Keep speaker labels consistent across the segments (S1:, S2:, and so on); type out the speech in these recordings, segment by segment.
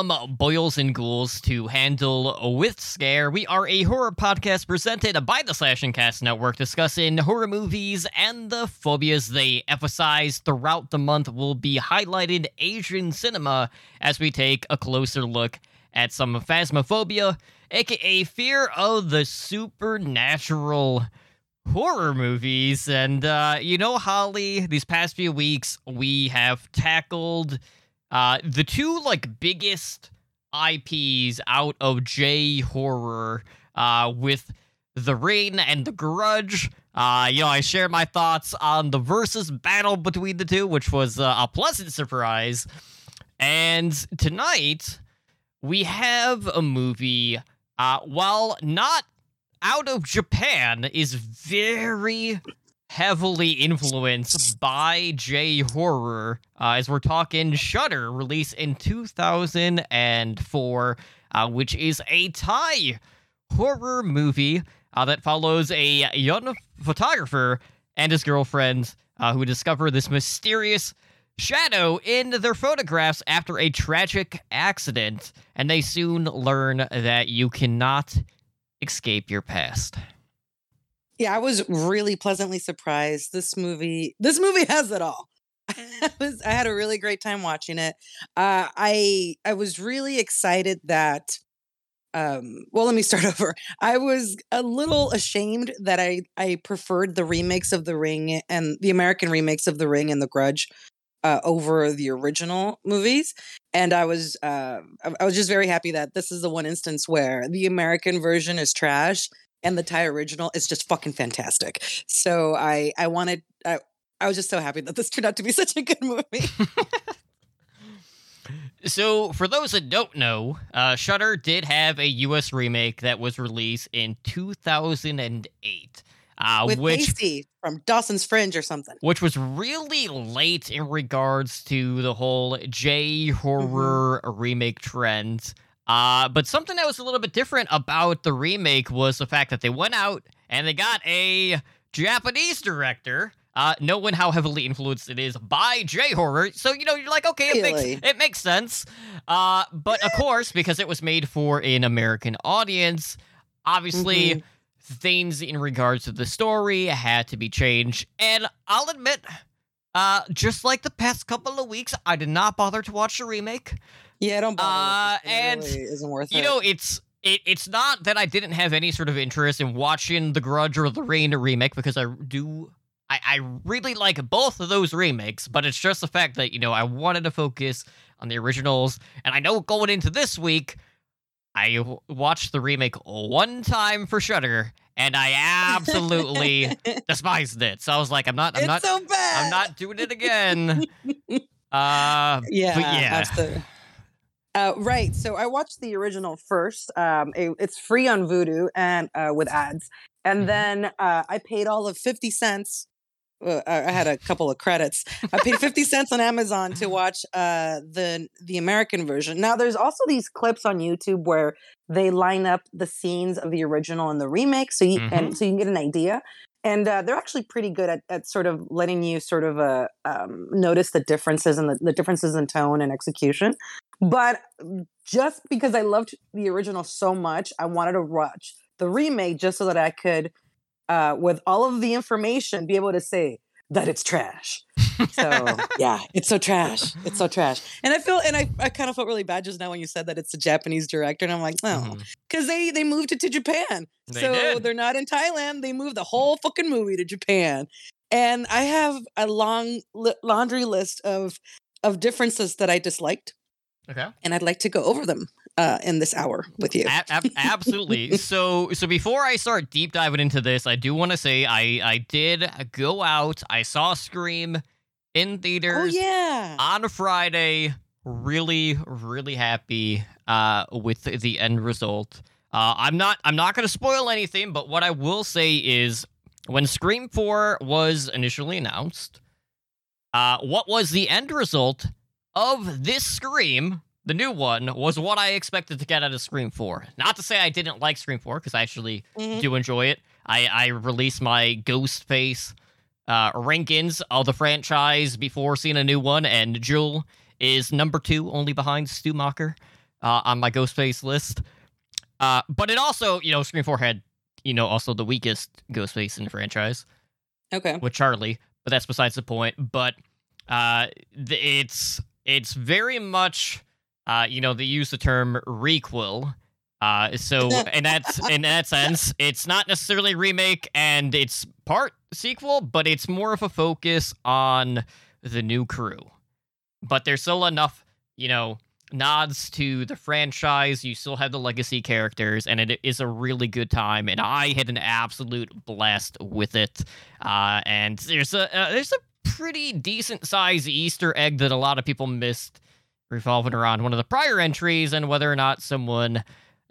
S1: Welcome, boils and ghouls, to Handle with Scare. We are a horror podcast presented by the Slash and Cast Network discussing horror movies and the phobias they emphasize throughout the month. We'll be highlighting Asian cinema as we take a closer look at some phasmophobia, aka fear of the supernatural horror movies. And, uh, you know, Holly, these past few weeks, we have tackled uh, the two like biggest IPs out of J horror uh, with The Ring and The Grudge. Uh, you know, I shared my thoughts on the versus battle between the two, which was uh, a pleasant surprise. And tonight we have a movie. Uh, while not out of Japan, is very heavily influenced by J horror, uh, as we're talking Shutter, released in 2004, uh, which is a Thai horror movie uh, that follows a young photographer and his girlfriend uh, who discover this mysterious shadow in their photographs after a tragic accident, and they soon learn that you cannot escape your past.
S2: Yeah, I was really pleasantly surprised. This movie, this movie has it all. I was, I had a really great time watching it. Uh, I, I was really excited that. Um, well, let me start over. I was a little ashamed that I, I preferred the remakes of The Ring and the American remakes of The Ring and The Grudge uh, over the original movies, and I was, uh, I was just very happy that this is the one instance where the American version is trash and the Thai original is just fucking fantastic. So I I wanted I I was just so happy that this turned out to be such a good movie.
S1: so for those that don't know, uh, Shutter did have a U.S. remake that was released in 2008. Uh,
S2: With
S1: which
S2: from Dawson's Fringe or something.
S1: which was really late in regards to the whole J
S2: Mm-hmm.
S1: horror remake trend. Uh, but something that was a little bit different about the remake was the fact that they went out and they got a Japanese director. Uh, knowing how heavily influenced it is by J horror, so you know you're like, okay, it
S2: Really?
S1: makes it makes sense. Uh, but of course, because it was made for an American audience, obviously
S2: Mhm.
S1: things in regards to the story had to be changed. And I'll admit, uh, just like the past couple of weeks, I did not bother to watch the remake.
S2: Yeah, I don't bother.
S1: Uh. And,
S2: really isn't worth
S1: You
S2: it.
S1: know, it's it, it's not that I didn't have any sort of interest in watching The Grudge or The Rain remake because I do. I, I really like both of those remakes, but it's just the fact that, you know, I wanted to focus on the originals. And I know going into this week, I w- watched the remake one time for Shutter, and I absolutely despised it. So I was like, I'm not, I'm
S2: it's
S1: not,
S2: so bad.
S1: I'm not doing it again. uh,
S2: Yeah,
S1: yeah.
S2: absolutely. Uh, right. So I watched the original first. Um, it- it's free on Vudu and uh, with ads, and
S1: Mhm.
S2: then uh, I paid all of fifty cents. Uh, I I had a couple of credits. I paid fifty cents on Amazon to watch uh, the the American version. Now, there's also these clips on YouTube where they line up the scenes of the original and the remake, so you and so you can get an idea. And uh, they're actually pretty good at, at sort of letting you sort of uh, um, notice the differences and the, the differences in tone and execution. But just because I loved the original so much, I wanted to watch the remake just so that I could, uh, with all of the information, be able to say that it's trash. So yeah, it's so trash. It's so trash. And I feel, and I, I kind of felt really bad just now when you said that it's a Japanese director, and I'm like, oh,
S1: Mhm.
S2: because they they moved it to Japan,
S1: They
S2: so
S1: did.
S2: they're not in Thailand. They moved the whole fucking movie to Japan, and I have a long li- laundry list of of differences that I disliked,
S1: okay.
S2: and I'd like to go over them uh, in this hour with you.
S1: A- ab- absolutely. so so before I start deep diving into this, I do want to say I I did go out. I saw Scream in theaters.
S2: oh yeah,
S1: on Friday. Really really happy uh with the end result. Uh I'm not I'm not going to spoil anything, but what I will say is when Scream 4 was initially announced, uh what was the end result of this Scream the new one was what I expected to get out of Scream 4. Not to say I didn't like Scream 4, because I actually
S2: Mhm.
S1: do enjoy it. I, I released my Ghost Face uh, rankings of the franchise before seeing a new one, and Jill is number two, only behind Stu Macher uh, on my Ghostface list. Uh, but it also, you know, Scream 4 had, you know, also the weakest Ghostface in the franchise
S2: Okay.
S1: with Charlie, but that's besides the point. But uh, it's it's very much, uh, you know, they use the term requel. Uh, so in that in that sense, it's not necessarily remake, and it's part sequel, but it's more of a focus on the new crew. But there's still enough, you know, nods to the franchise. You still have the legacy characters, and it is a really good time. And I had an absolute blast with it. Uh, and there's a uh, there's a pretty decent size Easter egg that a lot of people missed, revolving around one of the prior entries and whether or not someone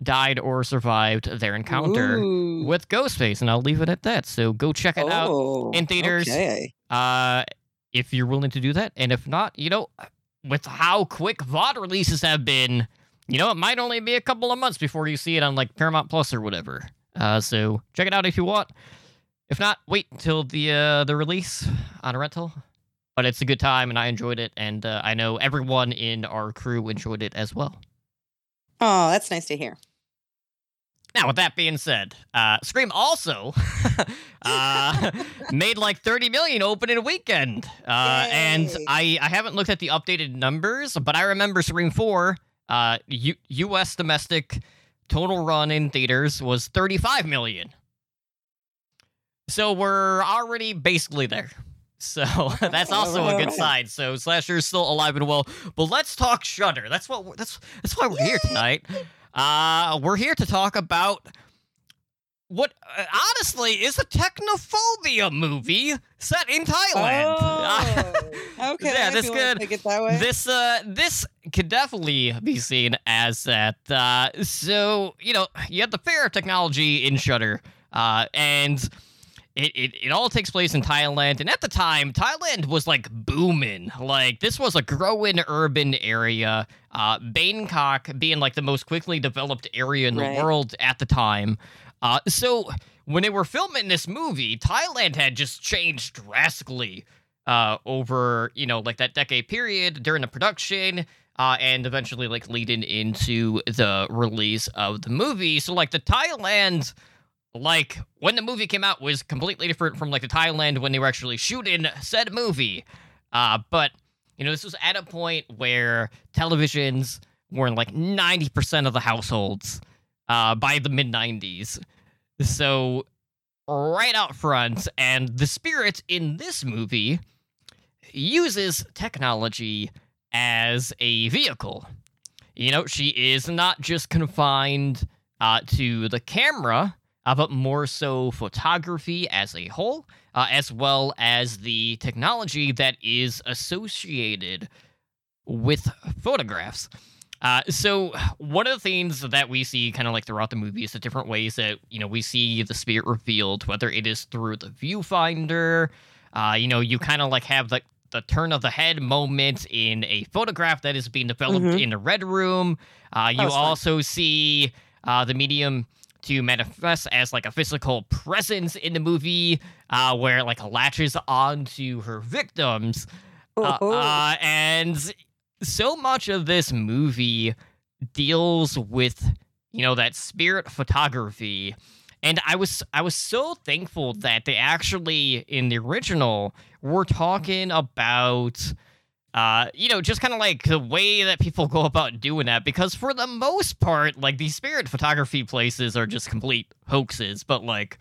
S1: died or survived their encounter
S2: Ooh.
S1: with Ghostface. And I'll leave it at that. So go check it out
S2: Oh,
S1: in theaters.
S2: Okay.
S1: uh, if you're willing to do that. And if not, you know, with how quick VOD releases have been, you know, it might only be a couple of months before you see it on like Paramount Plus or whatever. Uh, so check it out if you want. If not, wait until the uh, the release on a rental. But it's a good time, and I enjoyed it, and uh, I know everyone in our crew enjoyed it as well.
S2: Oh, that's nice to hear.
S1: Now, with that being said, uh, Scream also uh, made like 30 million opening weekend, uh, and I I haven't looked at the updated numbers, but I remember Scream 4, uh, U- U.S. domestic total run in theaters was 35 million. So we're already basically there. So that's also a good sign. So Slasher is still alive and well. But let's talk Shutter. That's what that's that's why we're here tonight. Uh, we're here to talk about what uh, honestly is a technophobia movie set in Thailand.
S2: Oh, okay.
S1: Yeah, this could-
S2: take it that way.
S1: this uh this could definitely be seen as that. Uh, so you know you have the fair technology in Shutter, uh, and it, it it all takes place in Thailand. And at the time, Thailand was like booming. Like this was a growing urban area. Uh, Bangkok being like the most quickly developed area in
S2: Right.
S1: the world at the time. Uh, so when they were filming this movie, Thailand had just changed drastically uh, over you know like that decade period during the production uh, and eventually like leading into the release of the movie so like the thailand like when the movie came out was completely different from like the thailand when they were actually shooting said movie uh, but you know this was at a point where televisions were in like 90% of the households uh, by the mid 90s so right out front and the spirit in this movie uses technology as a vehicle. You know, she is not just confined uh, to the camera, uh, but more so photography as a whole, uh, as well as the technology that is associated with photographs. Uh, so one of the things that we see kind of like throughout the movie is the different ways that you know we see the spirit revealed whether it is through the viewfinder uh, you know you kind of like have the the turn of the head moment in a photograph that is being developed
S2: Mhm.
S1: in the red room uh, you
S2: was fun.
S1: also see uh, the medium to manifest as like a physical presence in the movie uh, where it like latches onto her victims. Uh,
S2: Oh,
S1: uh, and so much of this movie deals with you know that spirit photography. And i was i was so thankful that they actually in the original were talking about uh you know just kind of like the way that people go about doing that because for the most part like these spirit photography places are just complete hoaxes but like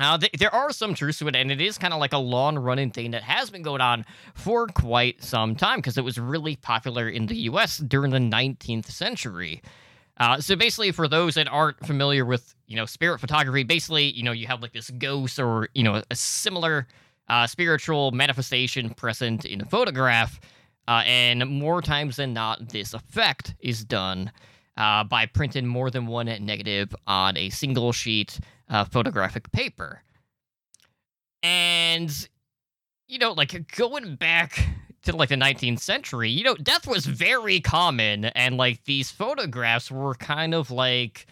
S1: uh, th- there are some truths to it, and it is kind of like a long running thing that has been going on for quite some time because it was really popular in the US during the 19th century. Uh, so basically, for those that aren't familiar with, you know, spirit photography, basically, you know, you have like this ghost or, you know, a similar uh, spiritual manifestation present in a photograph. Uh, and more times than not, this effect is done uh, by printing more than one negative on a single sheet uh, photographic paper. And, you know, like going back to like the 19th century, you know, death was very common. And like these photographs were kind of like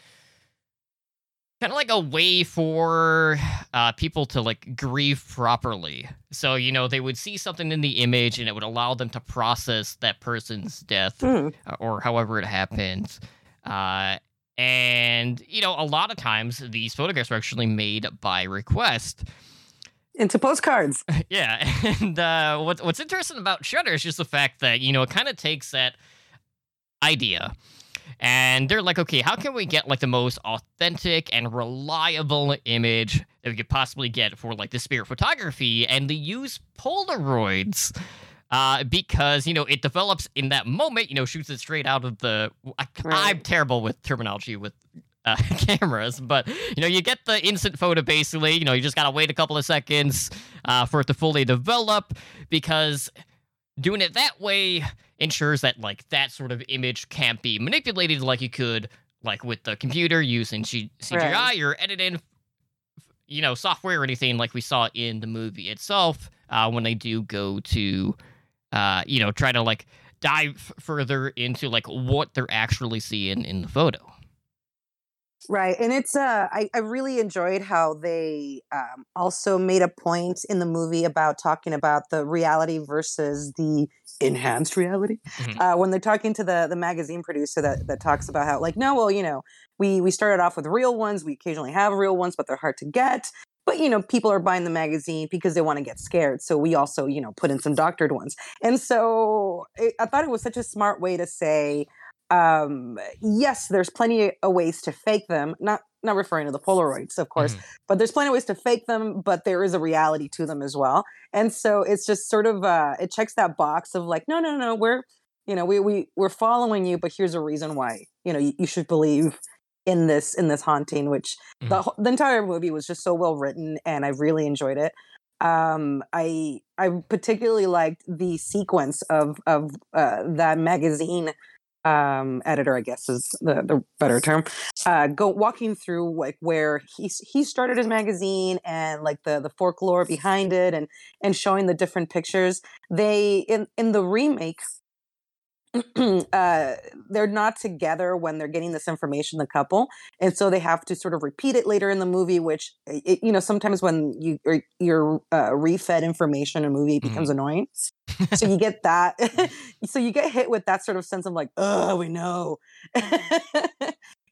S1: kind of like a way for uh, people to like grieve properly. So you know they would see something in the image, and it would allow them to process that person's death
S2: Mm.
S1: uh, or however it happened. Uh, and you know, a lot of times these photographs were actually made by request.
S2: Into postcards.
S1: Yeah, and uh, what, what's interesting about Shutter is just the fact that you know it kind of takes that idea, and they're like, okay, how can we get like the most authentic and reliable image that we could possibly get for like the spirit photography, and they use Polaroids. Uh, because you know it develops in that moment, you know, shoots it straight out of the. I, I'm terrible with terminology with uh, cameras, but you know, you get the instant photo basically. You know, you just gotta wait a couple of seconds uh, for it to fully develop because doing it that way ensures that like that sort of image can't be manipulated like you could like with the computer using G- CGI
S2: Right.
S1: or editing you know software or anything like we saw in the movie itself uh, when they do go to uh, you know try to like dive further into like what they're actually seeing in the photo
S2: Right. And it's uh I, I really enjoyed how they um also made a point in the movie about talking about the reality versus the enhanced reality.
S1: Mhm.
S2: Uh when they're talking to the the magazine producer that that talks about how like, no, well, you know, we we started off with real ones, we occasionally have real ones, but they're hard to get. But you know, people are buying the magazine because they want to get scared. So we also, you know, put in some doctored ones. And so it, I thought it was such a smart way to say, um yes there's plenty of ways to fake them not not referring to the polaroids of course
S1: Mhm.
S2: but there's plenty of ways to fake them but there is a reality to them as well and so it's just sort of uh it checks that box of like no no no we're you know we, we we're following you but here's a reason why you know you, you should believe in this in this haunting which the,
S1: Mhm.
S2: whole- the entire movie was just so well written and i really enjoyed it um i i particularly liked the sequence of of uh that magazine um editor i guess is the the better term uh go walking through like where he he started his magazine and like the the folklore behind it and and showing the different pictures they in in the remake uh they're not together when they're getting this information the couple and so they have to sort of repeat it later in the movie which it, you know sometimes when you you're uh, refed information in a movie it
S1: Mhm.
S2: becomes annoying so you get that. So you get hit with that sort of sense of like oh we know.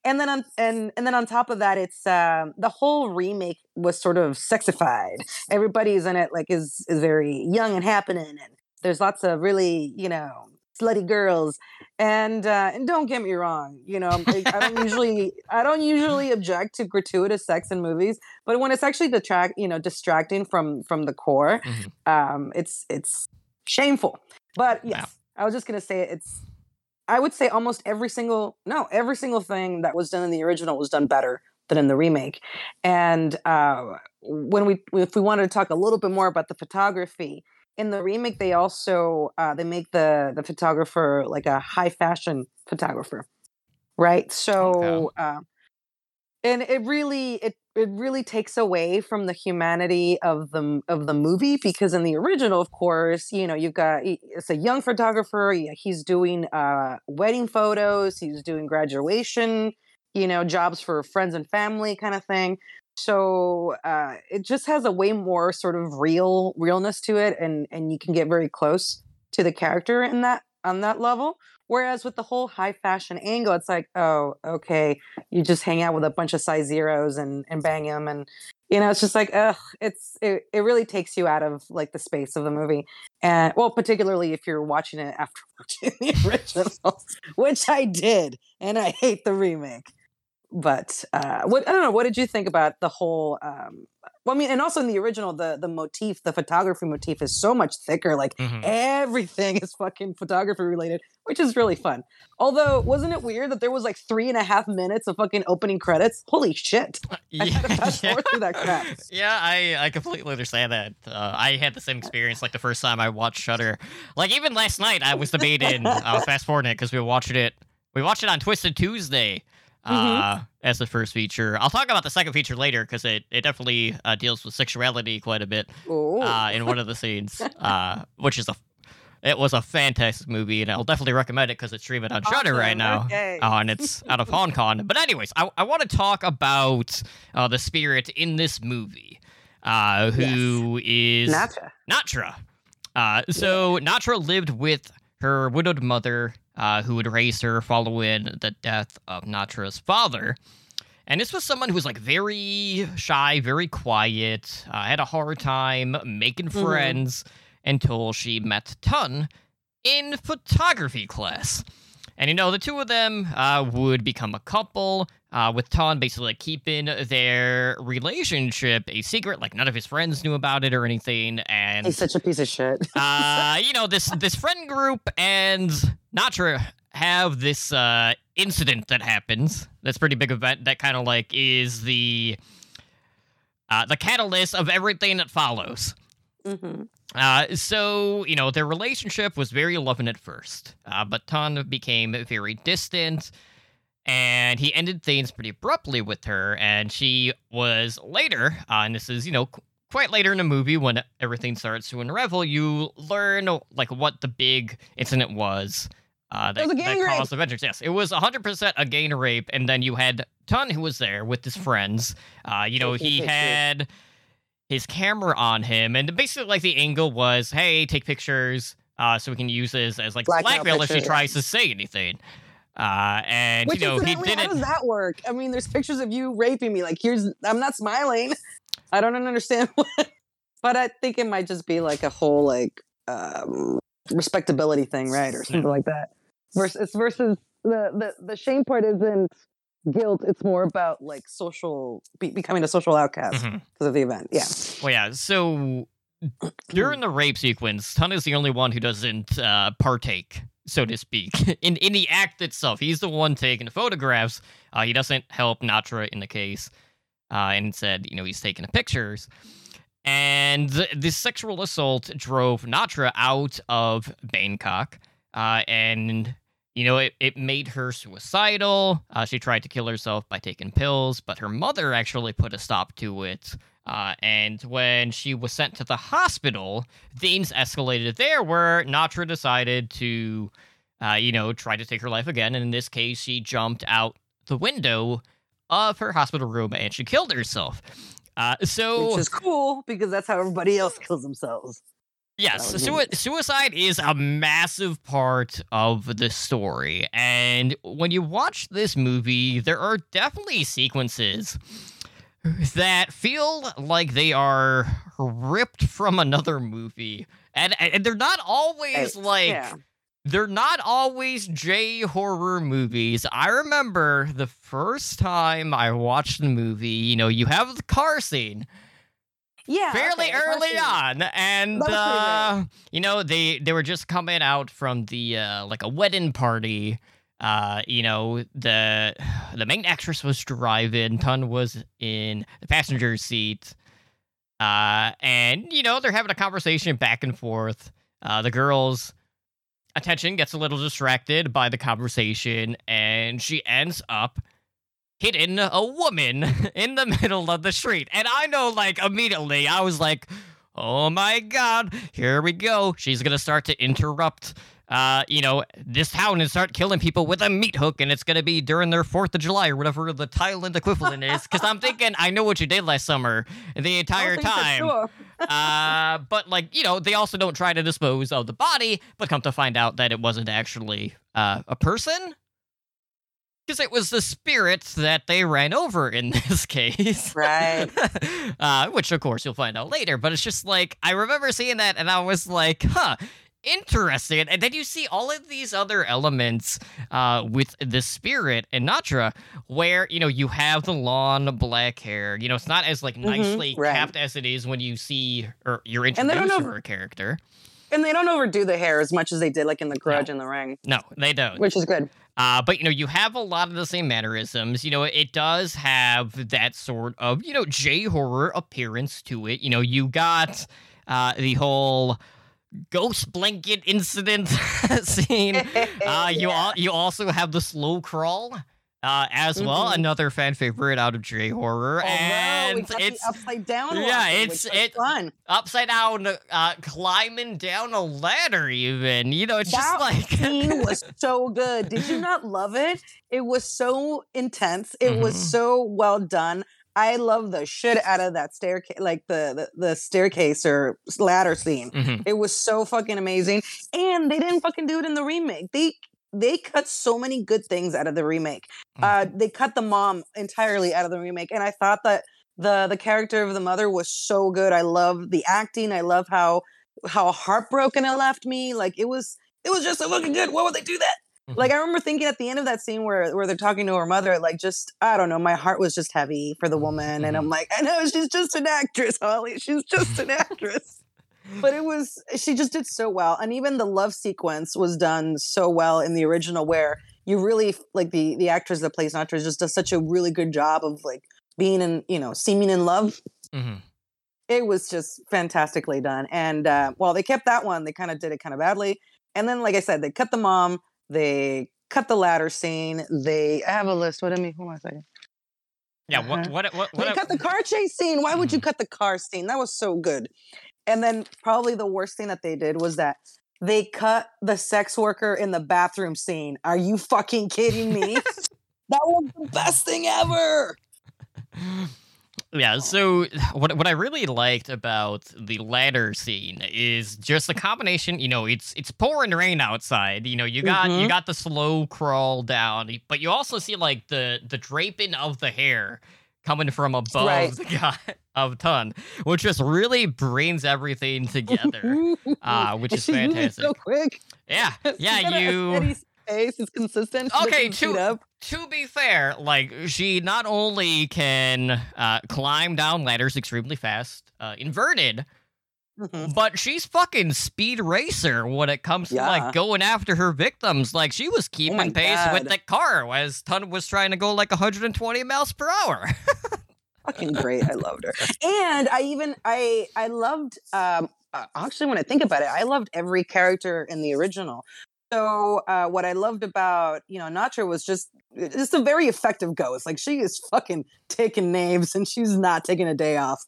S2: And then on and and then on top of that it's um the whole remake was sort of sexified. Everybody's in it like is is very young and happening and there's lots of really you know slutty girls. And uh and don't get me wrong you know I, I don't usually i don't usually object to gratuitous sex in movies but when it's actually detract you know distracting from from the core
S1: Mhm.
S2: um it's it's shameful. But
S1: Wow.
S2: yes i was just gonna say it's i would say almost every single no every single thing that was done in the original was done better than in the remake. And uh when we if we wanted to talk a little bit more about the photography in the remake they also uh they make the the photographer like a high fashion photographer right? So uh and it really it it really takes away from the humanity of the of the movie because in the original of course you know you've got it's a young photographer he's doing uh wedding photos he's doing graduation you know jobs for friends and family kind of thing. So uh it just has a way more sort of real realness to it and and you can get very close to the character in that on that level whereas with the whole high fashion angle it's like oh okay you just hang out with a bunch of size zeros and and bang them and you know it's just like ugh it's it, it really takes you out of like the space of the movie. And well particularly if you're watching it after watching the original which i did and i hate the remake. But uh what i don't know what did you think about the whole um well, I mean, and also in the original, the the motif, the photography motif, is so much thicker. Like
S1: Mhm.
S2: everything is fucking photography related, which is really fun. Although, wasn't it weird that there was like three and a half minutes of fucking opening credits? Holy shit! I had to fast forward through that crap.
S1: Yeah, I, I completely understand that. Uh, I had the same experience like the first time I watched Shutter. Like even last night, I was debating. I was fast forwarding it because we were watching it. We watched it on Twisted Tuesday uh, as the first feature. I'll talk about the second feature later because it, it definitely uh, deals with sexuality quite a bit uh, in one of the scenes, uh, which is a It was a fantastic movie, and I'll definitely recommend it because it's streaming on Shudder right now.
S2: okay.
S1: Uh, and it's out of Hong Kong. But anyways, I, I want to talk about uh, the spirit in this movie, uh, who is
S2: Natra.
S1: Natra. Uh, so Natra lived with her widowed mother, uh, who would raised her following the death of Natra's father. And this was someone who was like very shy, very quiet, uh, had a hard time making
S2: Mhm.
S1: friends until she met Tun in photography class. And you know, the two of them uh, would become a couple, uh, with Tun basically like, keeping their relationship a secret. Like none of his friends knew about it or anything. And
S2: He's such a piece of shit.
S1: uh, you know, this this friend group and Natra have this uh, incident that happens. That's a pretty big event that kind of like is the uh, the catalyst of everything that follows.
S2: Hmm
S1: Uh, so you know, their relationship was very loving at first, uh, but Tun became very distant, and he ended things pretty abruptly with her. And she was later, uh, and this is you know qu- quite later in the movie when everything starts to unravel. You learn like what the big incident was. Uh, that,
S2: was
S1: that caused the vengeance. Yes, it was 100% a gang rape, and then you had Tun who was there with his friends. Uh, you know, he had his camera on him, and basically, like, the angle was, hey, take pictures uh, so we can use this as, like,
S2: Blackmail
S1: blackmail if she tries to say anything. Uh, and,
S2: Which
S1: you know, he
S2: how
S1: didn't.
S2: How does that work? I mean, there's pictures of you raping me. Like, here's I'm not smiling. I don't understand what, but I think it might just be like a whole like um, respectability thing, right, or something like that. Versus versus the the the shame part isn't guilt. It's more about like social be, becoming a social outcast
S1: Mhm.
S2: because of the event. Yeah.
S1: Well, yeah, so during the rape sequence, Tun is the only one who doesn't uh, partake, so to speak, in in the act itself. He's the one taking the photographs. Uh, he doesn't help Natra in the case, uh, and said, you know, he's taking the pictures. And th- this sexual assault drove Natra out of Bangkok, uh, and you know, it, it made her suicidal. Uh, she tried to kill herself by taking pills, but her mother actually put a stop to it. Uh, and when she was sent to the hospital, things escalated there where Natra decided to, uh, you know, try to take her life again. And in this case, she jumped out the window of her hospital room and she killed herself. Uh, so,
S2: Which is cool because that's how everybody else kills themselves.
S1: Yes, sui- suicide is a massive part of the story. And when you watch this movie, there are definitely sequences that feel like they are ripped from another movie. And, and they're not always like
S2: yeah.
S1: they're not always J horror movies. I remember the first time I watched the movie, you know, you have the car scene
S2: Yeah.
S1: fairly
S2: okay,
S1: early on. And
S2: That was pretty
S1: uh you know they they were just coming out from the uh like a wedding party. Uh you know the the main actress was driving. Tun was in the passenger seat. Uh and you know they're having a conversation back and forth. Uh the girls attention gets a little distracted by the conversation and she ends up hitting a woman in the middle of the street. And I know, like, immediately, I was like, oh my god, here we go. She's gonna start to interrupt. Uh, you know, this town and start killing people with a meat hook, and it's gonna be during their Fourth of July or whatever the Thailand equivalent is. Because I'm thinking, I know what you did last summer, the entire
S2: don't think that's
S1: time
S2: sure.
S1: uh, but like you know, they also don't try to dispose of the body, but come to find out that it wasn't actually uh, a person, because it was the spirit that they ran over in this case,
S2: Right.
S1: uh, which of course you'll find out later. But it's just like I remember seeing that, and I was like, huh. Interesting, and then you see all of these other elements uh, with the spirit and Natra, where you know you have the long black hair. You know, it's not as like nicely
S2: right.
S1: capped as it is when you see or you're
S2: And they don't
S1: introduced to her character.
S2: And they don't overdo the hair as much as they did like in the Grudge and the Ring,
S1: No, they don't.
S2: which is good.
S1: Uh, but you know, you have a lot of the same mannerisms. You know, it does have that sort of you know J horror appearance to it. You know, you got uh, the whole ghost blanket incident scene. Uh, you
S2: Yeah.
S1: al- you also have the slow crawl. Uh, as well.
S2: Mhm.
S1: Another fan favorite out of J horror,
S2: Although
S1: and
S2: got
S1: it's
S2: upside down.
S1: yeah,
S2: one,
S1: it's-
S2: which
S1: it-
S2: fun.
S1: upside down, uh, climbing down a ladder. Even you know, it's just
S2: That
S1: like
S2: scene was so good. Did you not love it? It was so intense. It was
S1: Mhm.
S2: so well done. I love the shit out of that staircase, like the, the the staircase or ladder scene.
S1: Mhm.
S2: It was so fucking amazing, and they didn't fucking do it in the remake. They they cut so many good things out of the remake. Uh, they cut the mom entirely out of the remake, and I thought that the the character of the mother was so good. I love the acting. I love how how heartbroken it left me. Like it was it was just so fucking good. Why would they do that?
S1: Mhm.
S2: Like I remember thinking at the end of that scene where where they're talking to her mother, like just I don't know, my heart was just heavy for the woman, and I'm like, I know she's just an actress, Holly. She's just an actress. But it was she just did so well, and even the love sequence was done so well in the original, where you really like the the actress that plays Natra just does such a really good job of like being in you know seeming in love.
S1: mm-hmm.
S2: It was just fantastically done, and uh, well, they kept that one. They kind of did it kind of badly, and then like I said, they cut the mom. They cut the ladder scene. They I have a list. What do I mean, hold on a second.
S1: yeah. What
S2: Uh-huh.
S1: what what?
S2: They
S1: what
S2: cut the car chase scene. Why would you
S1: Mhm.
S2: cut the car scene? That was so good. And then probably the worst thing that they did was that they cut the sex worker in the bathroom scene. Are you fucking kidding me? that was the best thing ever.
S1: Yeah, so what what I really liked about the ladder scene is just the combination, you know, it's it's pouring rain outside. You know, you got you
S2: Mhm.
S1: got the slow crawl down, but you also see like the the draping of the hair coming from above
S2: Right.
S1: the guy of tun, which just really brings everything together. uh, which is
S2: moving
S1: fantastic.
S2: so quick.
S1: Yeah, yeah, you
S2: pace. It's consistent. She
S1: Okay,
S2: doesn't speed
S1: two-
S2: up.
S1: to be fair, like she not only can uh, climb down ladders extremely fast, uh, inverted,
S2: Mhm.
S1: but she's fucking speed racer when it comes to
S2: Yeah. Oh
S1: like going after her victims. Like she was keeping
S2: my
S1: pace with
S2: God.
S1: the car as Tun was trying to go like 120 miles per hour.
S2: fucking great. I loved her. And I even I I loved um uh, actually when I think about it, I loved every character in the original. So uh what I loved about, you know, Natra was just just a very effective ghost. Like she is fucking taking names and she's not taking a day off.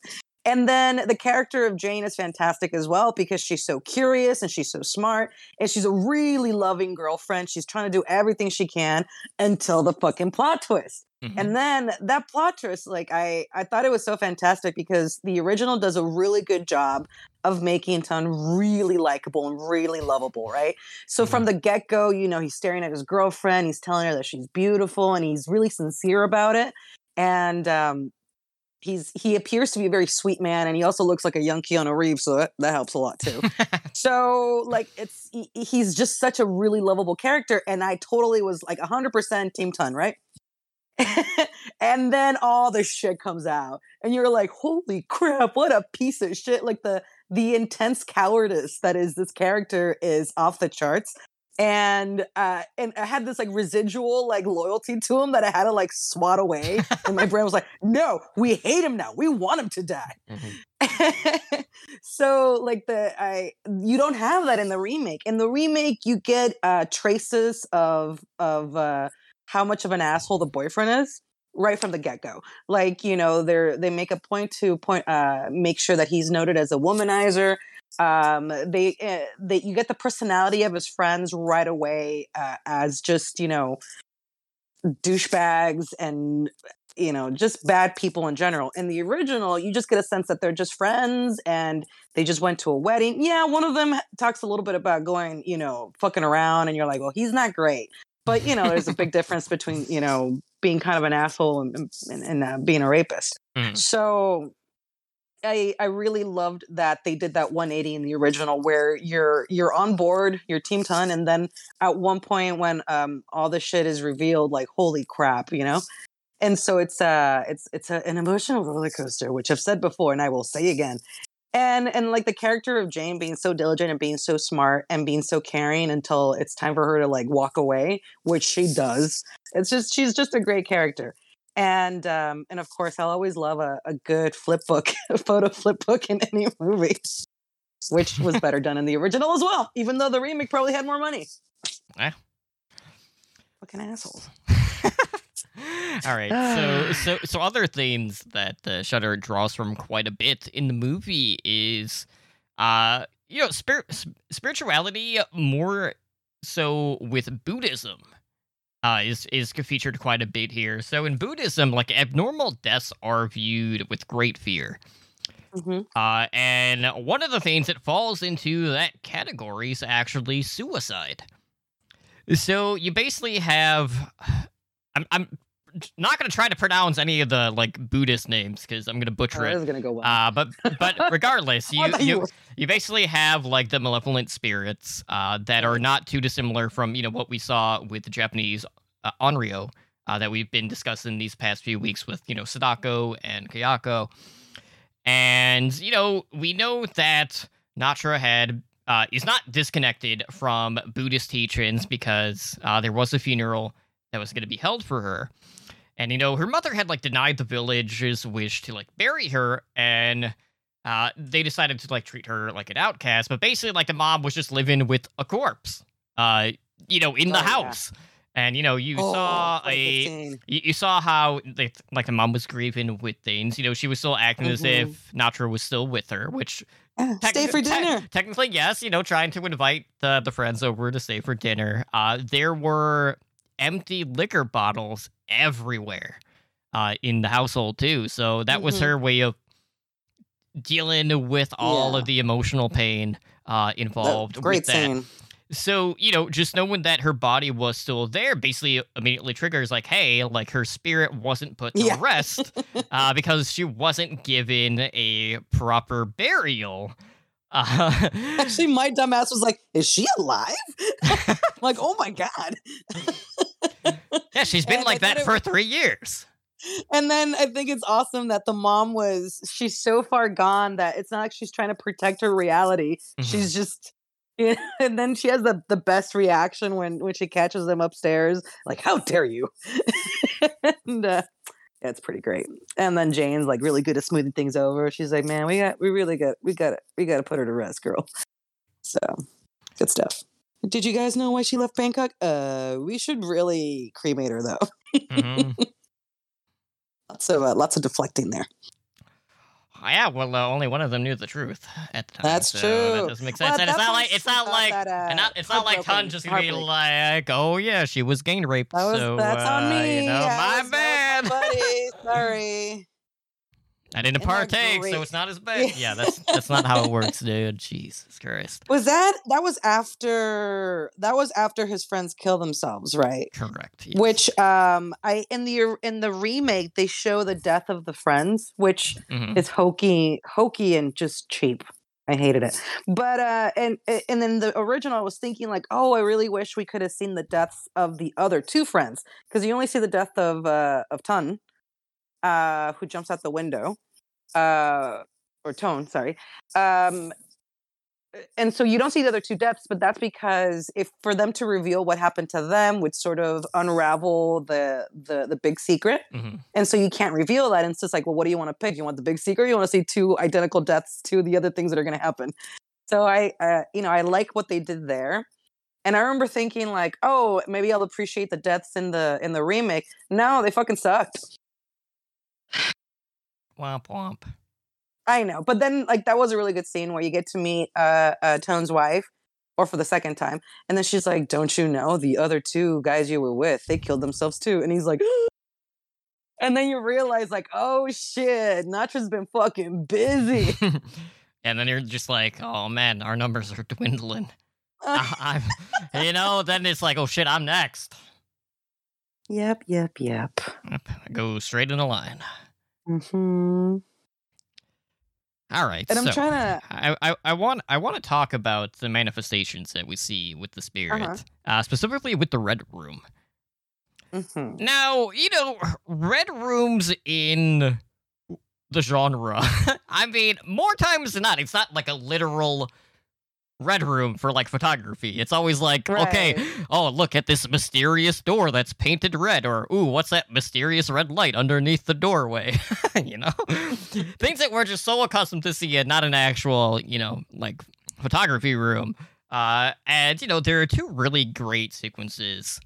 S2: And then the character of Jane is fantastic as well because she's so curious and she's so smart and she's a really loving girlfriend. She's trying to do everything she can until the fucking plot twist.
S1: Mhm.
S2: And then that plot twist, like I, I thought it was so fantastic because the original does a really good job of making Tun really likable and really lovable, right? So from the get go, you know, he's staring at his girlfriend, he's telling her that she's beautiful, and he's really sincere about it. And um, he's he appears to be a very sweet man, and he also looks like a young Keanu Reeves, so that, that helps a lot too. so like it's he, he's just such a really lovable character, and I totally was like hundred percent Team Tun, right? and then all the shit comes out and you're like holy crap what a piece of shit like the the intense cowardice that is this character is off the charts and uh and i had this like residual like loyalty to him that i had to like swat away and my brain was like no we hate him now. We want him to die.
S1: Mhm.
S2: so like the i you don't have that in the remake. In the remake you get uh traces of of uh how much of an asshole the boyfriend is right from the get-go. Like you know they're they make a point to point uh make sure that he's noted as a womanizer um they uh, they you get the personality of his friends right away uh, as just you know douchebags and you know just bad people in general. In the original you just get a sense that they're just friends and they just went to a wedding. Yeah one of them talks a little bit about going you know fucking around and you're like well he's not great. But you know there's a big difference between you know being kind of an asshole and, and, and uh, being a rapist.
S1: Mhm.
S2: so I, I really loved that they did that 180 in the original where you're you're on board your team tun and then at one point when um all the shit is revealed like holy crap you know? And so it's uh it's it's a, an emotional roller coaster which i've said before and i will say again. And and like the character of jane being so diligent and being so smart and being so caring until it's time for her to like walk away which she does. It's just she's just a great character and um and of course i'll always love a, a good flip book a photo flip book in any movie which was better done in the original as well even though the remake probably had more money
S1: Eh.
S2: fucking assholes
S1: All right. So so so other things that uh, Shutter draws from quite a bit in the movie is uh you know spir- spirituality more so with Buddhism. Uh, is is featured quite a bit here. So in Buddhism, like abnormal deaths are viewed with great fear.
S2: Mhm.
S1: Uh, and one of the things that falls into that category is actually suicide. So you basically have, I'm, I'm not going to try to pronounce any of the like Buddhist names because I'm going to
S2: Oh,
S1: butcher
S2: this
S1: it.
S2: gonna go well.
S1: Uh, but but regardless, you you you basically have like the malevolent spirits uh, that are not too dissimilar from you know what we saw with the Japanese uh, Onryo uh, that we've been discussing these past few weeks with you know Sadako and Kayako, and you know we know that Natra had uh, is not disconnected from Buddhist teachings because uh, there was a funeral that was going to be held for her. And you know, her mother had like denied the village's wish to like bury her, and uh, they decided to like treat her like an outcast. But basically, like the mom was just living with a corpse, uh, you know, in the
S2: Oh, yeah.
S1: house. And you know, you
S2: Oh,
S1: saw
S2: a good
S1: a you, you saw how they like the mom was grieving with things. You know, she was still acting as
S2: Mhm.
S1: if Natra was still with her, which
S2: Yeah, Stay for
S1: te-
S2: dinner.
S1: technically, yes. You know, trying to invite the the friends over to stay for dinner. Uh, there were empty liquor bottles everywhere uh, in the household too. So that was
S2: Mhm.
S1: her way of dealing with all
S2: Yeah.
S1: of the emotional pain uh,
S2: That-
S1: involved.
S2: Great
S1: with that.
S2: scene.
S1: So, you know, just knowing that her body was still there basically immediately triggers like, hey, like her spirit wasn't put to
S2: Yeah.
S1: rest uh, because she wasn't given a proper burial. Uh,
S2: Actually, my dumbass was like, "Is she alive?" Like, oh my god.
S1: yeah, she's been
S2: and I
S1: like that for
S2: was-
S1: three years.
S2: And then I think it's awesome that the mom was she's so far gone that it's not like she's trying to protect her reality.
S1: Mhm.
S2: She's just and then she has the, the best reaction when when she catches them upstairs, like, how dare you? and uh it's pretty great. And then Jane's like really good at smoothing things over. She's like, Man, we got we really got we got we gotta put her to rest, girl. So good stuff. Did you guys know why she left Bangkok? Uh we should really cremate her though.
S1: Mhm.
S2: Lots of uh, lots of deflecting there.
S1: Yeah, well, uh, only one of them knew the truth at the time.
S2: That's
S1: so
S2: true.
S1: That doesn't make sense.
S2: at
S1: and it's not like it's not like
S2: that, uh,
S1: and not, it's not like Tun's just gonna be like, oh yeah, she was gang raped.
S2: That was
S1: so
S2: that's
S1: uh,
S2: on me.
S1: You know, my bad.
S2: that was my buddy. Sorry.
S1: I didn't
S2: Isn't
S1: partake, so it's not as bad. yeah, that's that's not how it works, dude. Jesus Christ.
S2: Was that that was after that was after his friends kill themselves, right?
S1: Correct. yes.
S2: Which um I in the in the remake they show the death of the friends, which
S1: Mhm.
S2: is hokey hokey and just cheap. I hated it. But uh and and then the original I was thinking like, "Oh, I really wish we could have seen the deaths of the other two friends because you only see the death of uh of Tun uh who jumps out the window. Uh or Tone, sorry. Um and so you don't see the other two deaths, but that's because if for them to reveal what happened to them would sort of unravel the the the big secret.
S1: Mhm.
S2: And so you can't reveal that. And it's just like, well, what do you want to pick? You want the big secret? Or you want to see two identical deaths to the other things that are going to happen? So I, uh, you know, I like what they did there. And I remember thinking like, oh, maybe I'll appreciate the deaths in the in the remake. No, they fucking sucked.
S1: Womp womp.
S2: I know, but then like that was a really good scene where you get to meet uh, uh Tone's wife, or for the second time, and then she's like, "Don't you know the other two guys you were with? They killed themselves too." And he's like, and then you realize like, oh shit, Natra's been fucking busy.
S1: and then you're just like, oh man, our numbers are dwindling. I, I'm, you know, then it's like, oh shit, I'm next.
S2: yep, yep, yep.
S1: Yep, I go straight in a line.
S2: Hmm
S1: All right.
S2: And I'm
S1: so,
S2: trying to.
S1: I, I, I want I want to talk about the manifestations that we see with the spirit,
S2: Uh-huh.
S1: uh, specifically with the red room.
S2: hmm
S1: Now, you know, red rooms in the genre. I mean, more times than not, it's not like a literal red room for like photography. It's always like, okay, oh, look at this mysterious door that's painted red, or ooh, what's that mysterious red light underneath the doorway? you know, things that we're just so accustomed to see and not an actual, you know, like photography room. Uh, and you know, there are two really great sequences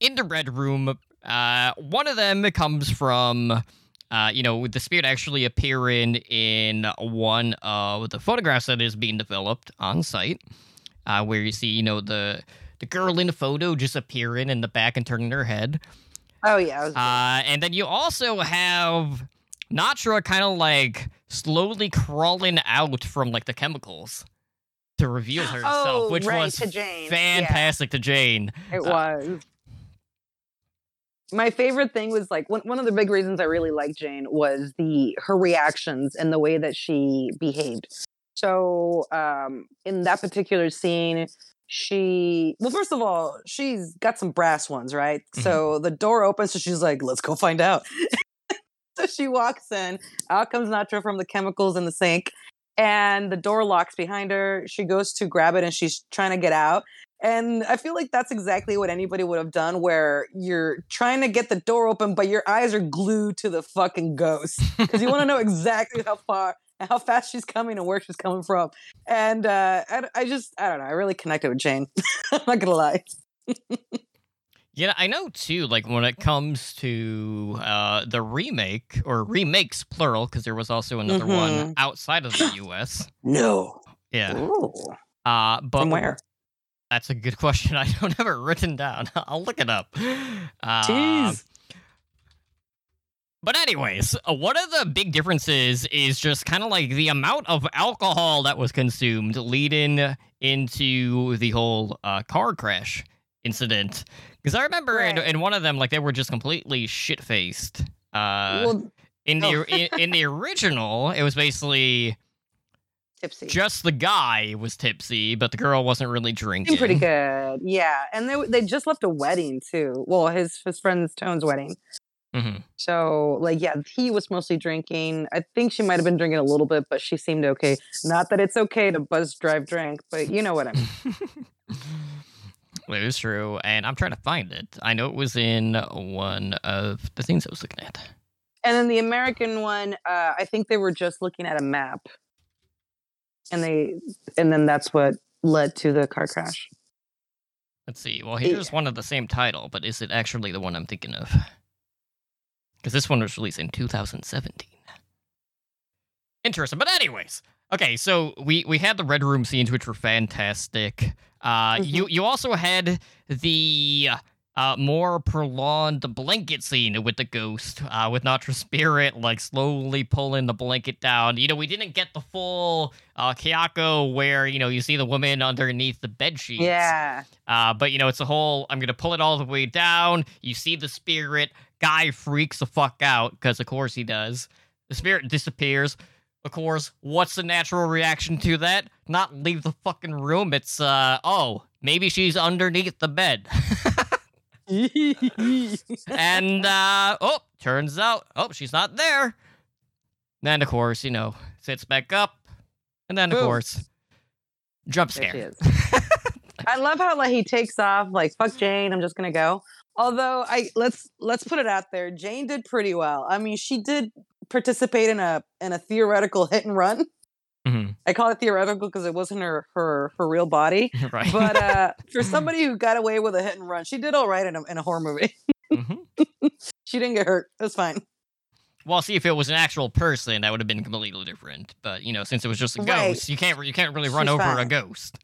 S1: in the red room Uh, one of them comes from, uh, you know, with the spirit actually appearing in one of the photographs that is being developed on site, uh, where you see, you know, the the girl in the photo just appearing in the back and turning her head.
S2: Oh yeah. it was good.
S1: Uh, and then you also have Natra kind of like slowly crawling out from like the chemicals to reveal herself,
S2: Oh,
S1: which
S2: right,
S1: was
S2: to Jane. Yeah.
S1: fantastic to Jane.
S2: It
S1: Uh,
S2: was. My favorite thing was like one, one of the big reasons I really liked Jane was the her reactions and the way that she behaved. So um, in that particular scene, she well, first of all, she's got some brass ones, right?
S1: Mhm.
S2: So the door opens, so she's like, "Let's go find out." so she walks in. Out comes Natra from the chemicals in the sink, and the door locks behind her. She goes to grab it, and she's trying to get out. And I feel like that's exactly what anybody would have done where you're trying to get the door open, but your eyes are glued to the fucking ghost because you want to know exactly how far and how fast she's coming and where she's coming from. And uh, I, I just, I don't know, I really connected with Jane. I'm not going to lie.
S1: Yeah, I know too. Like when it comes to uh, the remake or remakes plural, because there was also another one
S2: Mhm.
S1: outside of the U.S.
S2: No.
S1: Yeah,
S2: Ooh.
S1: uh, but
S2: From where?
S1: That's a good question. I don't have it written down. I'll look it up. Uh,
S2: Jeez.
S1: But anyways, uh, one of the big differences is just kind of like the amount of alcohol that was consumed leading into the whole uh, car crash incident. Because I remember in, in one of them, like they were just completely shit faced. Uh,
S2: well,
S1: in the
S2: oh.
S1: in, in the original, it was basically
S2: tipsy.
S1: just the guy was tipsy, but the girl wasn't really drinking.
S2: Seemed pretty good. Yeah. And they, they just left a wedding too. Well, his, his friend's Tone's wedding.
S1: Mhm.
S2: So, like, yeah, he was mostly drinking. I think she might have been drinking a little bit, but she seemed okay. Not that it's okay to buzz drive drink, but you know what I mean.
S1: It is true, and I'm trying to find it. I know it was in one of the things I was looking at.
S2: And then the American one, uh, I think they were just looking at a map, and they, and then that's what led to the car crash.
S1: Let's see. Well, here's one of the same title, but is it actually the one I'm thinking of? Because this one was released in 2017. Interesting. But anyways, okay. So we we had the red room scenes, which were fantastic. Uh, you you also had the uh, more prolonged blanket scene with the ghost, uh, with Natra Spirit like slowly pulling the blanket down. You know, we didn't get the full uh, Kayako where you know you see the woman underneath the bed sheets.
S2: Yeah.
S1: Uh, but you know, it's a whole. I'm gonna pull it all the way down. You see the spirit. Guy freaks the fuck out because, of course, he does. The spirit disappears. Of course, what's the natural reaction to that? Not leave the fucking room. It's uh oh, maybe she's underneath the bed. and uh oh, turns out oh she's not there. Then of course, you know, sits back up, and then of
S2: Boom.
S1: course, jump scare.
S2: I love how like he takes off, like fuck Jane, I'm just gonna go. Although I let's let's put it out there, Jane did pretty well. I mean, she did participate in a in a theoretical hit and run. I call it theoretical because it wasn't her her her real body.
S1: right.
S2: But uh, for somebody who got away with a hit and run, she did all right in a in a horror movie.
S1: Mhm.
S2: she didn't get hurt. It was fine.
S1: Well, see, if it was an actual person, that would have been completely different. But you know, since it was just a
S2: Right.
S1: ghost, you can't you can't really run
S2: She's
S1: over a ghost.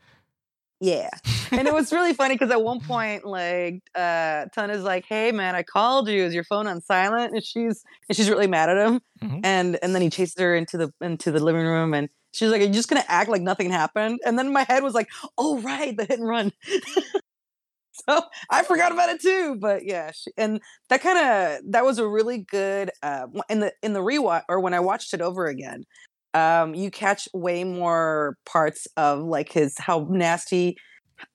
S2: Yeah. and it was really funny because at one point, like, uh, Tun is like, "Hey, man, I called you. Is your phone on silent?" And she's and she's really mad at him.
S1: Mhm.
S2: And and then he chases her into the into the living room, and she's like, "Are you just gonna act like nothing happened?" And then my head was like, "Oh, right, the hit and run." so I forgot about it too. But yeah, she, and that kind of that was a really good uh, in the in the rewatch or when I watched it over again. Um, you catch way more parts of like his how nasty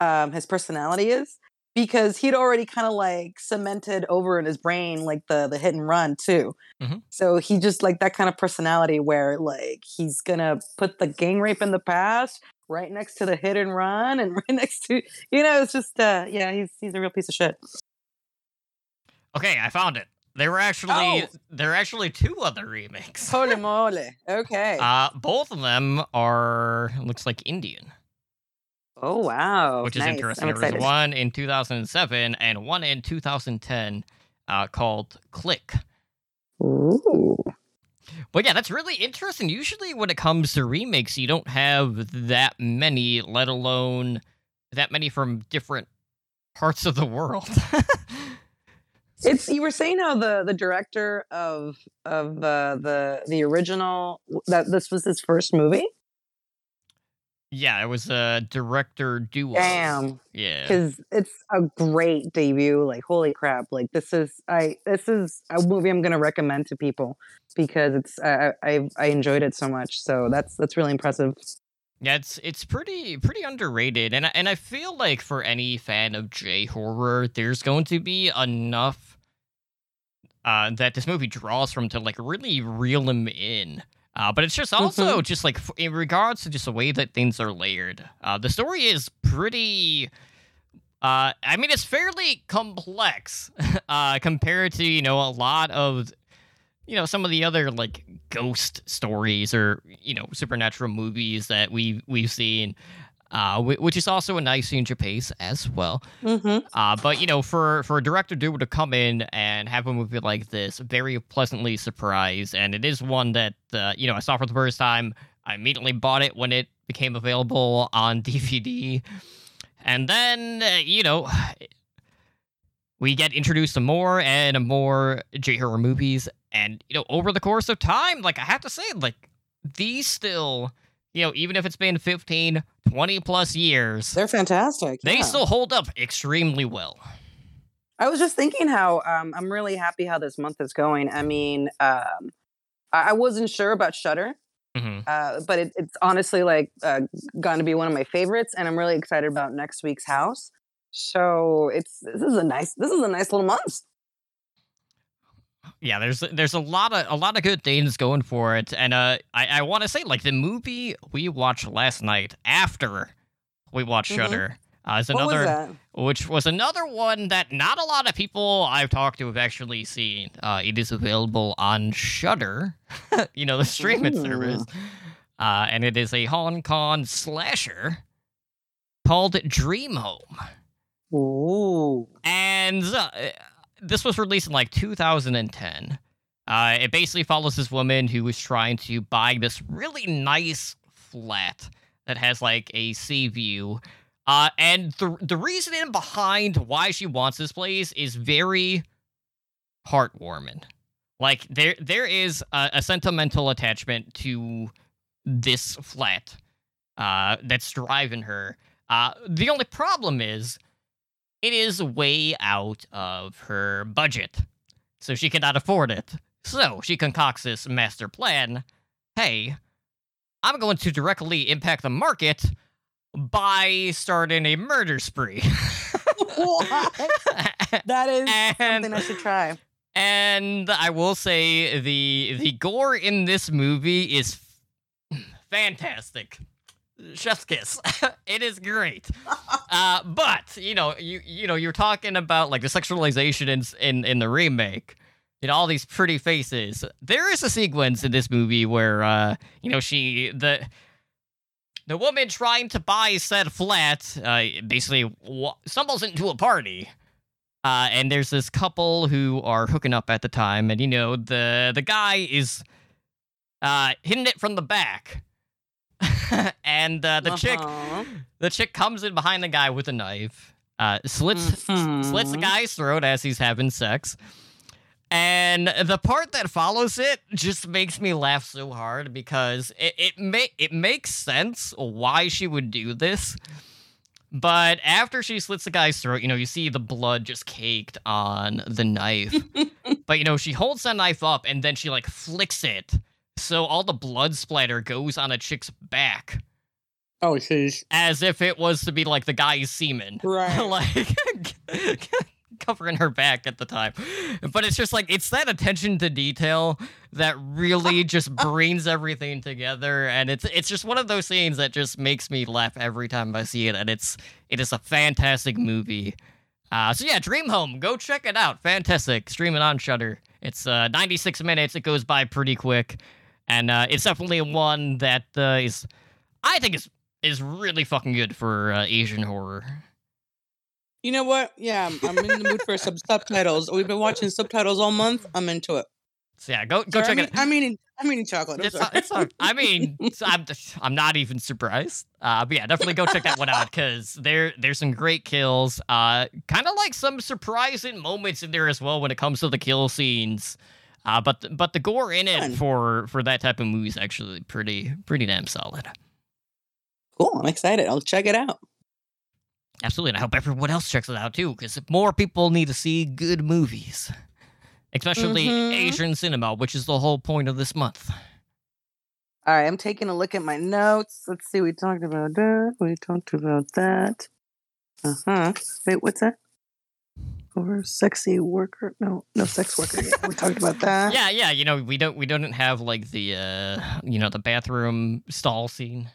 S2: um, his personality is because he'd already kind of like cemented over in his brain like the the hit and run too.
S1: Mhm.
S2: So he just like that kind of personality where like he's gonna put the gang rape in the past right next to the hit and run and right next to you know it's just uh yeah he's he's a real piece of shit.
S1: Okay, I found it. There were actually
S2: Oh.
S1: there are actually two other remakes.
S2: Holy moly! Okay.
S1: Uh, both of them are looks like Indian,
S2: oh wow!
S1: which is
S2: Nice.
S1: interesting.
S2: I'm
S1: There was one in 2007 and one in 2010. uh, called Click.
S2: Ooh.
S1: But yeah, that's really interesting. Usually, when it comes to remakes, you don't have that many, let alone that many from different parts of the world.
S2: It's you were saying how the the director of of uh, the the original that this was his first movie.
S1: Yeah, it was a director duo.
S2: Damn,
S1: Yeah.
S2: because it's a great debut. Like holy crap! Like this is I this is a movie I'm gonna recommend to people because it's I I I enjoyed it so much. So that's that's really impressive.
S1: Yeah, it's it's pretty pretty underrated, and I- and I feel like for any fan of J horror, there's going to be enough uh, that this movie draws from to like really reel him in. Uh, but it's just also just like in regards to just the way that things are layered. Uh, the story is pretty. Uh, I mean, it's fairly complex uh, compared to you know a lot of you know some of the other like ghost stories or you know supernatural movies that we we've seen uh which is also a nice change of pace as well.
S2: Mm-hmm.
S1: uh but you know for for a director duo to come in and have a movie like this very pleasantly surprised. And it is one that uh, you know i saw for the first time. I immediately bought it when it became available on dvd and then uh, you know we get introduced to more and more J horror movies, and you know, over the course of time, like I have to say, like these still, you know, even if it's been 15, 20 plus years,
S2: They're fantastic.
S1: they
S2: yeah.
S1: still hold up extremely well.
S2: I was just thinking how um, I'm really happy how this month is going. I mean, um, I, I wasn't sure about Shutter,
S1: hmm
S2: uh, but it, it's honestly like uh, going to be one of my favorites, and I'm really excited about next week's House. So it's this is a nice this is a nice little month.
S1: Yeah, there's there's a lot of a lot of good things going for it, and uh, I I want to say like the movie we watched last night after we watched
S2: Mhm.
S1: Shutter uh, is
S2: was
S1: another.
S2: that?
S1: which was another one that not a lot of people I've talked to have actually seen. Uh, it is available on Shutter, you know, the streaming
S2: Ooh.
S1: service, uh, and it is a Hong Kong slasher called Dream Home.
S2: Ooh.
S1: And uh, this was released in like 2010. Uh, it basically follows this woman who was trying to buy this really nice flat that has like a sea view. Uh, and the the reasoning behind why she wants this place is very heartwarming. Like there there is a, a sentimental attachment to this flat uh, that's driving her. Uh, the only problem is it is way out of her budget, so she cannot afford it. So she concocts this master plan. Hey, I'm going to directly impact the market by starting a murder spree.
S2: That is something I should try.
S1: and I will say the the gore in this movie is fantastic. Chef's kiss. it is great. Uh, but you know, you you know, you're talking about like the sexualization in in, in the remake. You know, all these pretty faces. There is a sequence in this movie where uh, you know, she the the woman trying to buy said flat uh, basically w- stumbles into a party. Uh, and there's this couple who are hooking up at the time, and you know the the guy is uh, hitting it from the back, and uh, the chick
S2: Uh-huh.
S1: the chick comes in behind the guy with a knife, uh, slits slits the
S2: Mhm.
S1: guy's throat as he's having sex. And the part that follows it just makes me laugh so hard because it it, ma- it makes sense why she would do this. But after she slits the guy's throat, you know, you see the blood just caked on the knife. but you know, she holds that knife up and then she like flicks it. So all the blood splatter goes on a chick's back
S2: Oh, sheesh.
S1: as if it was to be like the guy's semen.
S2: Right.
S1: like covering her back at the time. But it's just like it's that attention to detail that really just brings everything together and it's it's just one of those scenes that just makes me laugh every time I see it and it's it is a fantastic movie. Uh, so yeah, Dream Home, go check it out. Fantastic. Streaming on Shutter. It's uh, 96 minutes. It goes by pretty quick, and uh, it's definitely one that uh, is, I think, is is really fucking good for uh, Asian horror.
S2: You know what? Yeah, I'm, I'm in the mood for some subtitles. We've been watching subtitles all month. I'm into it.
S1: So yeah, go go
S2: Sorry,
S1: check
S2: I'm
S1: it.
S2: eating, I'm eating. I'm eating chocolate. I'm
S1: It's, not- it's not- I mean, I'm I'm not even surprised. Uh, but yeah, definitely go check that one out because there there's some great kills. Uh, kind of like some surprising moments in there as well when it comes to the kill scenes. Uh, but th- but the gore in it for for that type of movie is actually pretty pretty damn solid.
S2: cool. I'm excited. I'll check it out.
S1: Absolutely, and I hope everyone else checks it out too because more people need to see good movies, especially
S2: Mhm.
S1: Asian cinema, which is the whole point of this month.
S2: All right, I'm taking a look at my notes. Let's see. We talked about that. We talked about that. Uh huh. Wait, what's that? Or sexy worker? No, no sex worker. yet. we talked about that.
S1: yeah, yeah. You know, we don't we don't have like the uh you know the bathroom stall scene.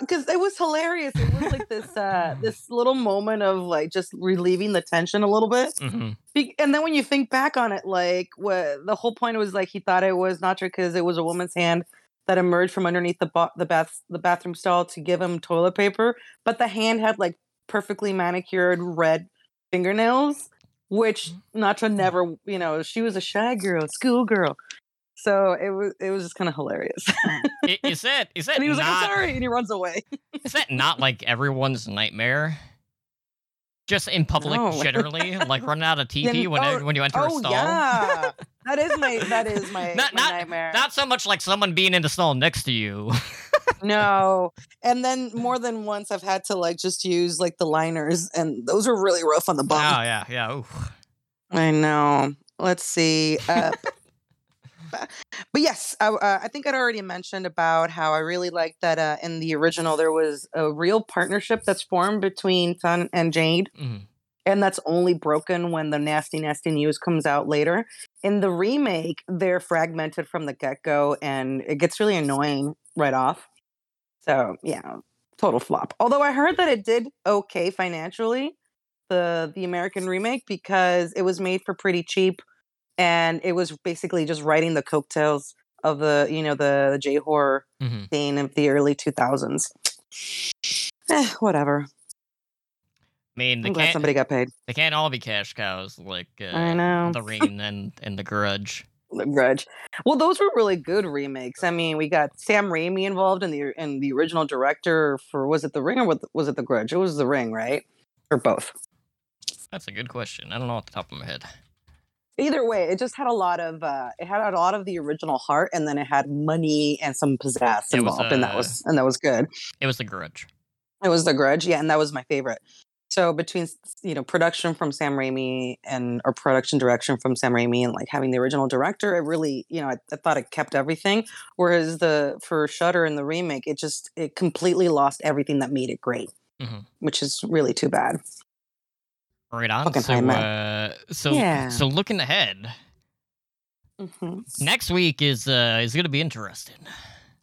S2: because it was hilarious. It was like this uh this little moment of like just relieving the tension a little bit.
S1: hmm
S2: Be- and then when you think back on it, like what the whole point was like he thought it was not true because it was a woman's hand that emerged from underneath the ba- the bath the bathroom stall to give him toilet paper, but the hand had like perfectly manicured red fingernails, which mm-hmm. Natra never, you know, she was a shy girl, schoolgirl. So it was it was just kind of hilarious. Mm.
S1: I- Is that is that
S2: and he was like, "I'm sorry," and he runs away.
S1: is that not like everyone's nightmare? Just in public
S2: No.
S1: generally, like running out of TP
S2: Yeah,
S1: when
S2: oh,
S1: when you enter a
S2: Oh
S1: stall.
S2: yeah, that is my that is my,
S1: Not-
S2: my
S1: not-
S2: nightmare.
S1: Not so much like someone being in the stall next to you.
S2: No. And then more than once I've had to like just use like the liners and those are really rough on the bum.
S1: oh yeah, yeah. oof.
S2: I know. Let's see. Uh, but but yes, I, uh, I think I'd already mentioned about how I really liked that uh, in the original there was a real partnership that's formed between Sun and Jane,
S1: Mhm.
S2: and that's only broken when the nasty, nasty news comes out later. In the remake, they're fragmented from the get go, and it gets really annoying right off. So yeah, total flop. Although I heard that it did okay financially, the the American remake because it was made for pretty cheap, and it was basically just writing the coattails of the you know the, the J horror
S1: Mhm.
S2: scene of the early two thousands. Eh, whatever.
S1: I mean, they
S2: I'm
S1: can't
S2: somebody got paid.
S1: they can't all be cash cows like uh,
S2: I know.
S1: the Ring and and the Grudge.
S2: The Grudge. Well, those were really good remakes. I mean, we got Sam Raimi involved in the in the original director for was it The Ring or was- it The Grudge? It was The Ring, right? Or both.
S1: That's a good question. I don't know off the top of my head.
S2: Either way, it just had a lot of uh it had a lot of the original heart and then it had money and some pizzazz
S1: It was,
S2: involved and that
S1: uh,
S2: was and that was good.
S1: It was the Grudge.
S2: It was The Grudge, yeah, and that was my favorite. So between you know production from Sam Raimi and or production direction from Sam Raimi and like having the original director, it really you know I, I thought it kept everything. Whereas the for Shutter and the remake, it just it completely lost everything that made it great,
S1: Mhm.
S2: which is really too bad.
S1: Right on.
S2: Fucking
S1: So, uh, so,
S2: Yeah.
S1: so looking ahead,
S2: Mhm.
S1: next week is uh is gonna be interesting.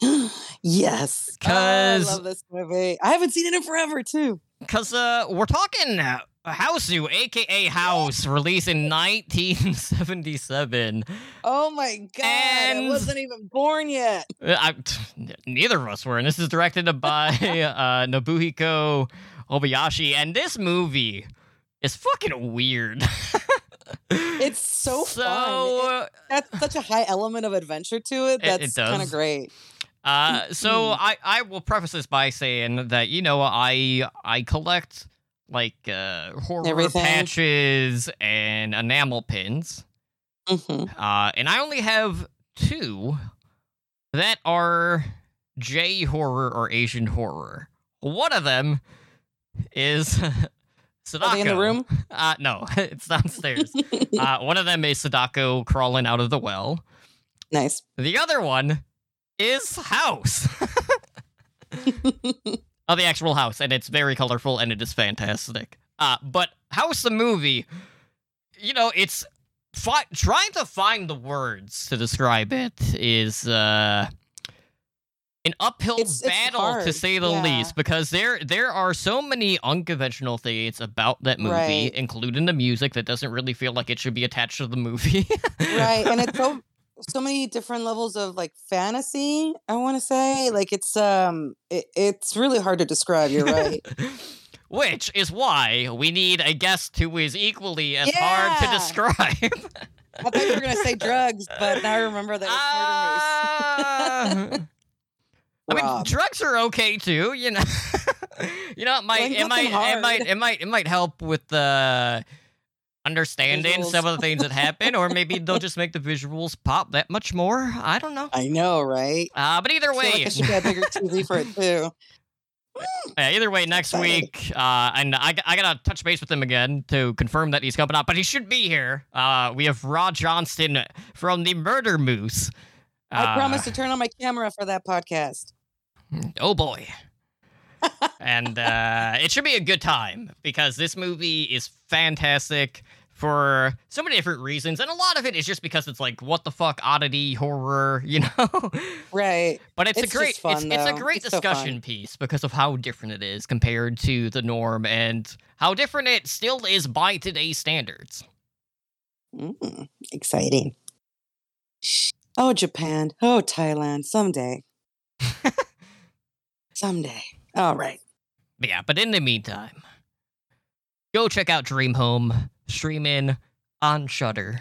S2: yes, Oh, I love this movie. I haven't seen it in forever too.
S1: Cause uh, we're talking uh, Hausu, aka House, released in 1977.
S2: Oh my god,
S1: And-
S2: I wasn't even born yet.
S1: Uh, I, neither of us were, and this is directed by uh, Nobuhiko Obayashi, and this movie is fucking weird.
S2: It's so, fun. It- that's such a high element of adventure to it.
S1: It- it
S2: That's kind of great.
S1: Uh, so
S2: Mm.
S1: I, I will preface this by saying that you know I I collect like uh, horror
S2: Everything.
S1: patches and enamel pins,
S2: hmm
S1: uh, and I only have two that are J horror or Asian horror. One of them is Sadako.
S2: Are they in the room?
S1: Uh, no, it's downstairs. uh, one of them is Sadako crawling out of the well.
S2: nice.
S1: The other one is House. of the actual house, and it's very colorful and it is fantastic. Uh, but House the movie, you know, it's fi- trying to find the words to describe it is uh, an uphill
S2: It's- it's
S1: battle to say the
S2: yeah.
S1: least, because there there are so many unconventional things about that movie,
S2: Right.
S1: including the music that doesn't really feel like it should be attached to the movie.
S2: right, and it's so so many different levels of like fantasy. I want to say like it's um it, it's really hard to describe. You're right.
S1: which is why we need a guest who is equally as hard to describe.
S2: I thought you were gonna say drugs, but now I remember that it's murder.
S1: Ah. I mean,
S2: Rob.
S1: drugs are okay too. You know, you know, it might, it might, it might, it might, it might help with the understanding
S2: Visuals.
S1: some of the things that happen, or maybe they'll just make the visuals pop that much more. I don't know.
S2: I know, right?
S1: Uh, but either
S2: I feel like
S1: way,
S2: I should get a bigger TV for it too.
S1: Yeah, either way, next week, uh, and I, I gotta touch base with him again to confirm that he's coming out, but he should be here. Uh, we have Rod Johnston from the Murder Moose.
S2: I
S1: Uh,
S2: promise to turn on my camera for that podcast.
S1: Oh boy. And uh, it should be a good time because this movie is fantastic for so many different reasons, and a lot of it is just because it's like what the fuck oddity horror, you know.
S2: Right.
S1: But it's,
S2: It's
S1: a great,
S2: fun,
S1: it's, it's a great
S2: It's so
S1: discussion piece because of how different it is compared to the norm and how different it still is by today's standards.
S2: Mm, exciting. Oh, Japan. Oh, Thailand. Someday. Someday. All right.
S1: But yeah, but in the meantime, go check out Dream Home streaming on Shutter.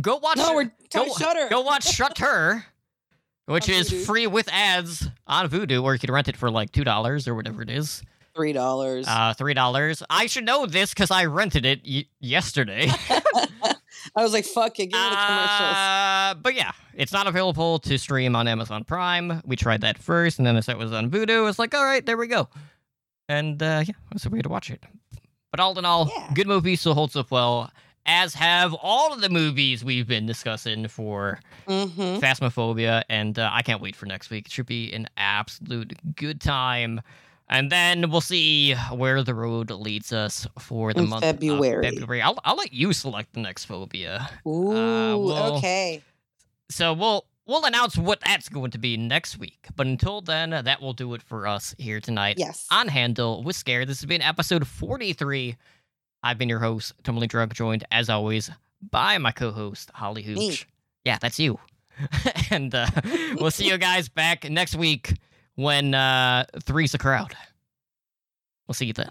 S1: Go watch.
S2: No, we're go, Shutter.
S1: Go watch Shutter, which
S2: On
S1: is
S2: Vudu.
S1: free with ads on Vudu, or you can rent it for like two dollars or whatever it is.
S2: Three dollars.
S1: Uh, three dollars. I should know this because I rented it y- yesterday.
S2: I was like, "Fuck it, give me the commercials."
S1: Uh, but yeah, it's not available to stream on Amazon Prime. We tried that first, and then as it was on Vudu, it's like, all right, there we go. And uh, yeah, that's a way to watch it. But all in all,
S2: Yeah.
S1: good movie, still holds up well, as have all of the movies we've been discussing for
S2: Mm-hmm.
S1: Phasmophobia, and uh, I can't wait for next week. It should be an absolute good time. And then we'll see where the road leads us for the
S2: In
S1: month
S2: February.
S1: of February. I'll, I'll let you select the next phobia.
S2: Ooh,
S1: well,
S2: okay.
S1: So we'll we'll announce what that's going to be next week. But until then, that will do it for us here tonight
S2: Yes.
S1: on Handle with Scare. This has been episode 43. I've been your host, Totally Drunk, joined as always by my co-host, Holly Hooch.
S2: Me.
S1: Yeah, that's you. and uh, we'll see you guys back next week when uh, three's a crowd. We'll see you then.